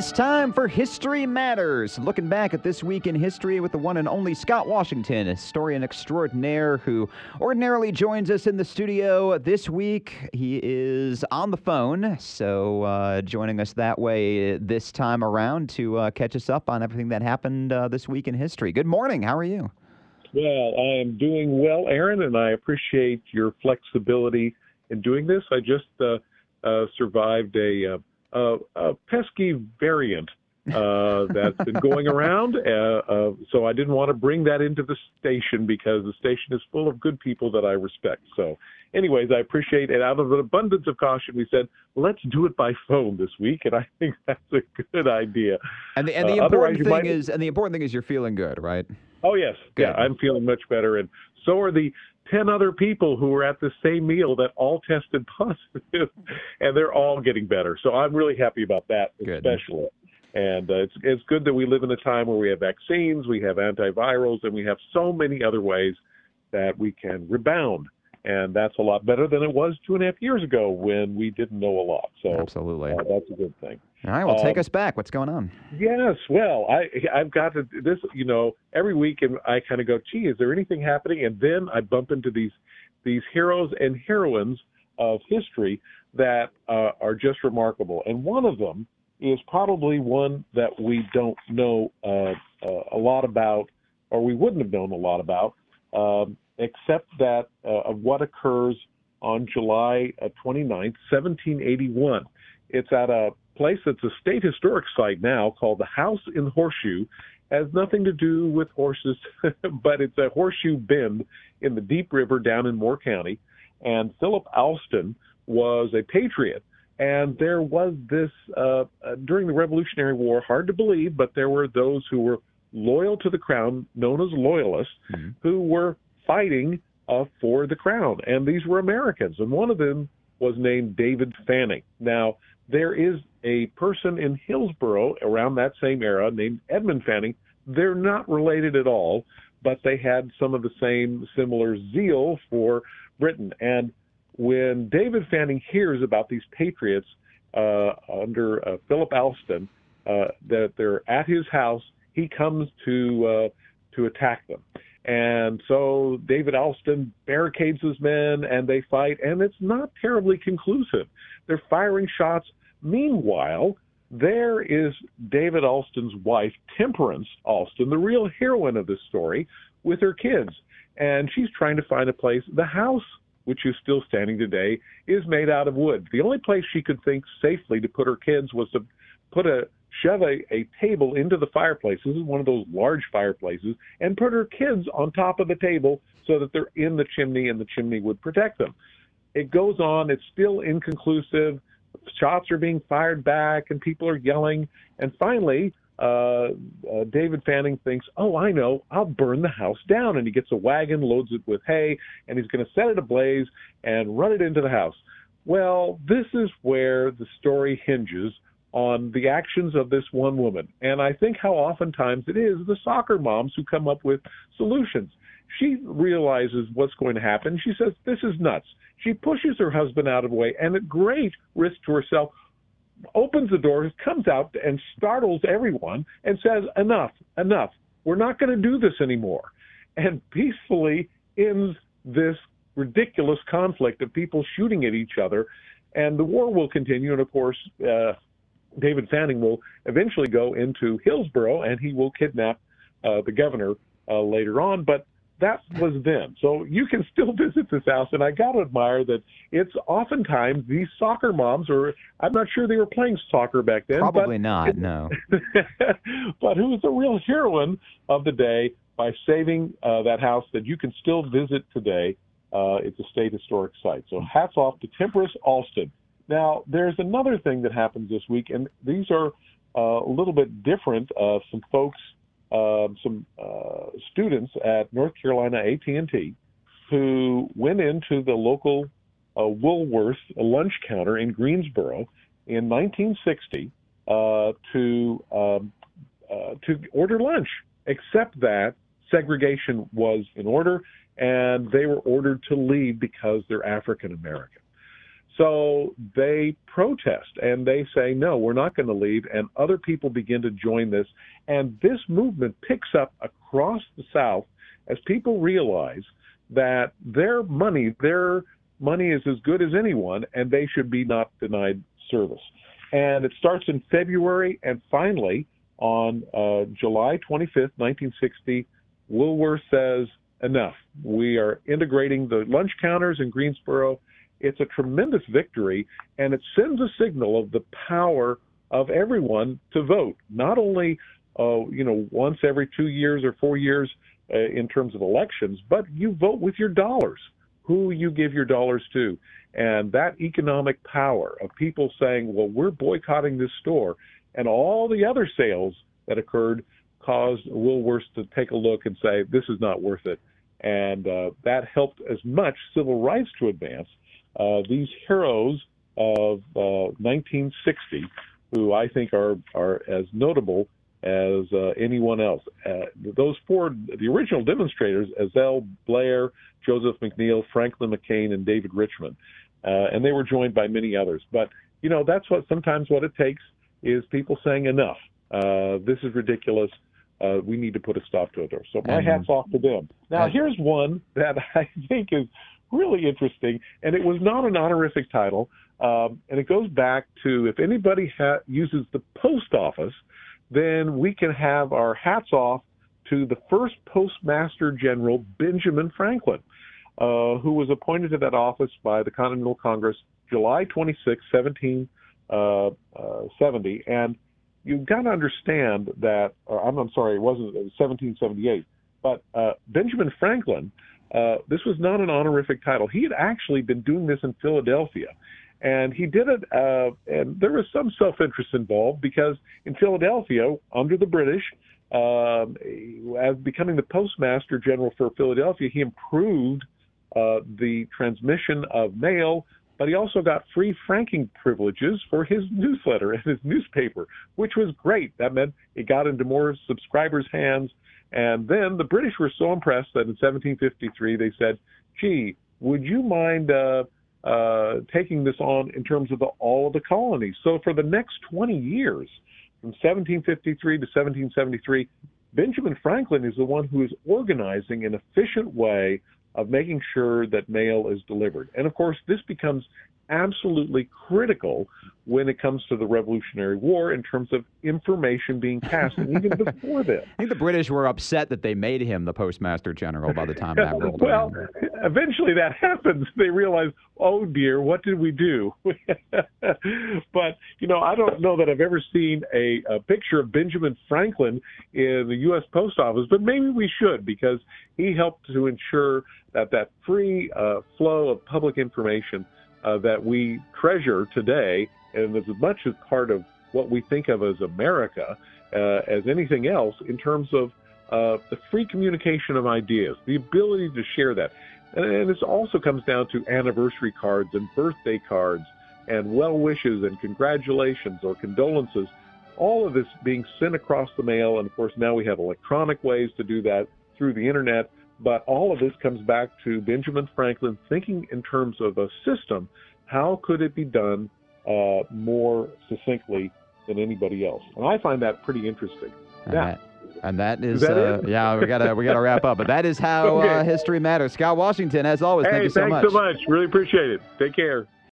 is time for History Matters. Looking back at this week in history with the one and only Scott Washington, historian extraordinaire who ordinarily joins us in the studio this week. He is on the phone, so uh, joining us that way this time around to uh, catch us up on everything that happened uh, this week in history. Good morning. How are you? Well, I am doing well, Aaron, and I appreciate your flexibility in doing this. I just uh, uh, survived a uh, a, a pesky variant uh, that's been going around. Uh, uh, so I didn't want to bring that into the station because the station is full of good people that I respect. So, anyways, I appreciate it. Out of an abundance of caution, we said let's do it by phone this week, and I think that's a good idea. And the, and the Uh, important thing might- is, and the important thing is, you're feeling good, right? Oh yes, Good. yeah, I'm feeling much better, and so are the ten other people who were at the same meal that all tested positive, and they're all getting better. So I'm really happy about that, Good. especially. And uh, it's it's good that we live in a time where we have vaccines, we have antivirals, and we have so many other ways that we can rebound. And that's a lot better than it was two and a half years ago when we didn't know a lot. So Absolutely. uh, that's a good thing. All right, well, take um, us back. What's going on? Yes, well, I I've got to this, you know, every week, and I kind of go, gee, is there anything happening? And then I bump into these these heroes and heroines of history that uh, are just remarkable. And one of them is probably one that we don't know uh, uh, a lot about, or we wouldn't have known a lot about, um, except that uh, of what occurs on July uh, 29th, 1781. It's at a place that's a state historic site now called the House in Horseshoe. Has nothing to do with horses, but it's a horseshoe bend in the Deep River down in Moore County. And Philip Alston was a patriot. And there was this, uh, uh, during the Revolutionary War, hard to believe, but there were those who were loyal to the crown, known as loyalists, Mhm. who were fighting uh, for the crown. And these were Americans. And one of them was named David Fanning. Now, there is a person in Hillsborough around that same era named Edmund Fanning. They're not related at all, but they had some of the same similar zeal for Britain. And when David Fanning hears about these patriots uh, under uh, Philip Alston, uh, that they're at his house, he comes to uh, to attack them. And so David Alston barricades his men and they fight, and it's not terribly conclusive. They're firing shots. Meanwhile, there is David Alston's wife, Temperance Alston, the real heroine of this story, with her kids. And she's trying to find a place. The house, which is still standing today, is made out of wood. The only place she could think safely to put her kids was to put a shove a, a table into the fireplace. This is one of those large fireplaces, and put her kids on top of the table so that they're in the chimney and the chimney would protect them. It goes on, it's still inconclusive. Shots are being fired back and people are yelling. And finally, uh, uh, David Fanning thinks, Oh, I know, I'll burn the house down. And he gets a wagon, loads it with hay, and he's going to set it ablaze and run it into the house. Well, this is where the story hinges on the actions of this one woman. And I think how oftentimes it is the soccer moms who come up with solutions. She realizes what's going to happen. She says, This is nuts. She pushes her husband out of the way and at great risk to herself opens the door, comes out and startles everyone and says, Enough, enough. We're not going to do this anymore. And peacefully ends this ridiculous conflict of people shooting at each other. And the war will continue. And of course, uh, David Fanning will eventually go into Hillsborough and he will kidnap uh, the governor uh, later on. But that was then. So you can still visit this house, and I got to admire that it's oftentimes these soccer moms, or I'm not sure they were playing soccer back then. Probably not, no. But, but who's the real heroine of the day by saving uh, that house that you can still visit today. Uh, it's a state historic site. So hats off to Temperance Alston. Now, there's another thing that happens this week, and these are uh, a little bit different. Uh, some folks, um some uh, students at North Carolina A&T, who went into the local uh, Woolworth lunch counter in Greensboro in 1960 uh, to um, uh, to order lunch, except that segregation was in order, and they were ordered to leave because they're African American. So they protest and they say, no, we're not going to leave. And other people begin to join this. And this movement picks up across the South as people realize that their money, their money is as good as anyone, and they should be not denied service. And it starts in February, and finally, on uh, July 25th, 1960, Woolworth says, enough. We are integrating the lunch counters in Greensboro. It's a tremendous victory, and it sends a signal of the power of everyone to vote, not only uh, you know once every two years or four years uh, in terms of elections, but you vote with your dollars. Who you give your dollars to, and that economic power of people saying, "Well, we're boycotting this store," and all the other sales that occurred caused Woolworths to take a look and say, "This is not worth it." and uh, that helped as much civil rights to advance. Uh, these heroes of uh, 1960, who I think are are as notable as uh, anyone else. Uh, those four, the original demonstrators, Ezell Blair, Joseph McNeil, Franklin McCain, and David Richmond, uh, and they were joined by many others. But you know, that's what sometimes what it takes is people saying enough. this is ridiculous uh, we need to put a stop to it. So my hat's off to them. Now, here's one that I think is really interesting, and it was not an honorific title, um, and it goes back to if anybody ha- uses the post office, then we can have our hats off to the first Postmaster General Benjamin Franklin, uh, who was appointed to that office by the Continental Congress July 26, 1770, uh, uh, and you've got to understand that, I'm, I'm, sorry, it wasn't it was 1778, but uh, Benjamin Franklin, uh, this was not an honorific title. He had actually been doing this in Philadelphia. And he did it, uh, and there was some self interest involved because in Philadelphia, under the British, um, as becoming the postmaster general for Philadelphia, he improved uh, the transmission of mail but he also got free franking privileges for his newsletter and his newspaper, which was great. That meant it got into more subscribers' hands. And then the British were so impressed that in 1753 they said, gee, would you mind uh, uh, taking this on in terms of the, all of the colonies? So for the next 20 years, from 1753 to 1773, Benjamin Franklin is the one who is organizing an efficient way of making sure that mail is delivered. And of course, this becomes absolutely critical when it comes to the Revolutionary War in terms of information being passed, and even before this. I think the British were upset that they made him the Postmaster General by the time that rolled Well, around. eventually that happens. They realize, oh dear, what did we do? but, you know, I don't know that I've ever seen a, a picture of Benjamin Franklin in the U.S. Post Office, but maybe we should because he helped to ensure that that free uh, flow of public information – uh, that we treasure today and as much as part of what we think of as America uh, as anything else in terms of uh, the free communication of ideas, the ability to share that. And, and this also comes down to anniversary cards and birthday cards and well wishes and congratulations or condolences. All of this being sent across the mail. And of course, now we have electronic ways to do that through the internet. But all of this comes back to Benjamin Franklin thinking in terms of a system. How could it be done uh, more succinctly than anybody else? And I find that pretty interesting. And now, that, and that is, that uh, yeah, we gotta we gotta wrap up. But that is how uh, okay. uh, history matters. Scott Washington, as always, hey, thank you so much. Thanks so much. Really appreciate it. Take care.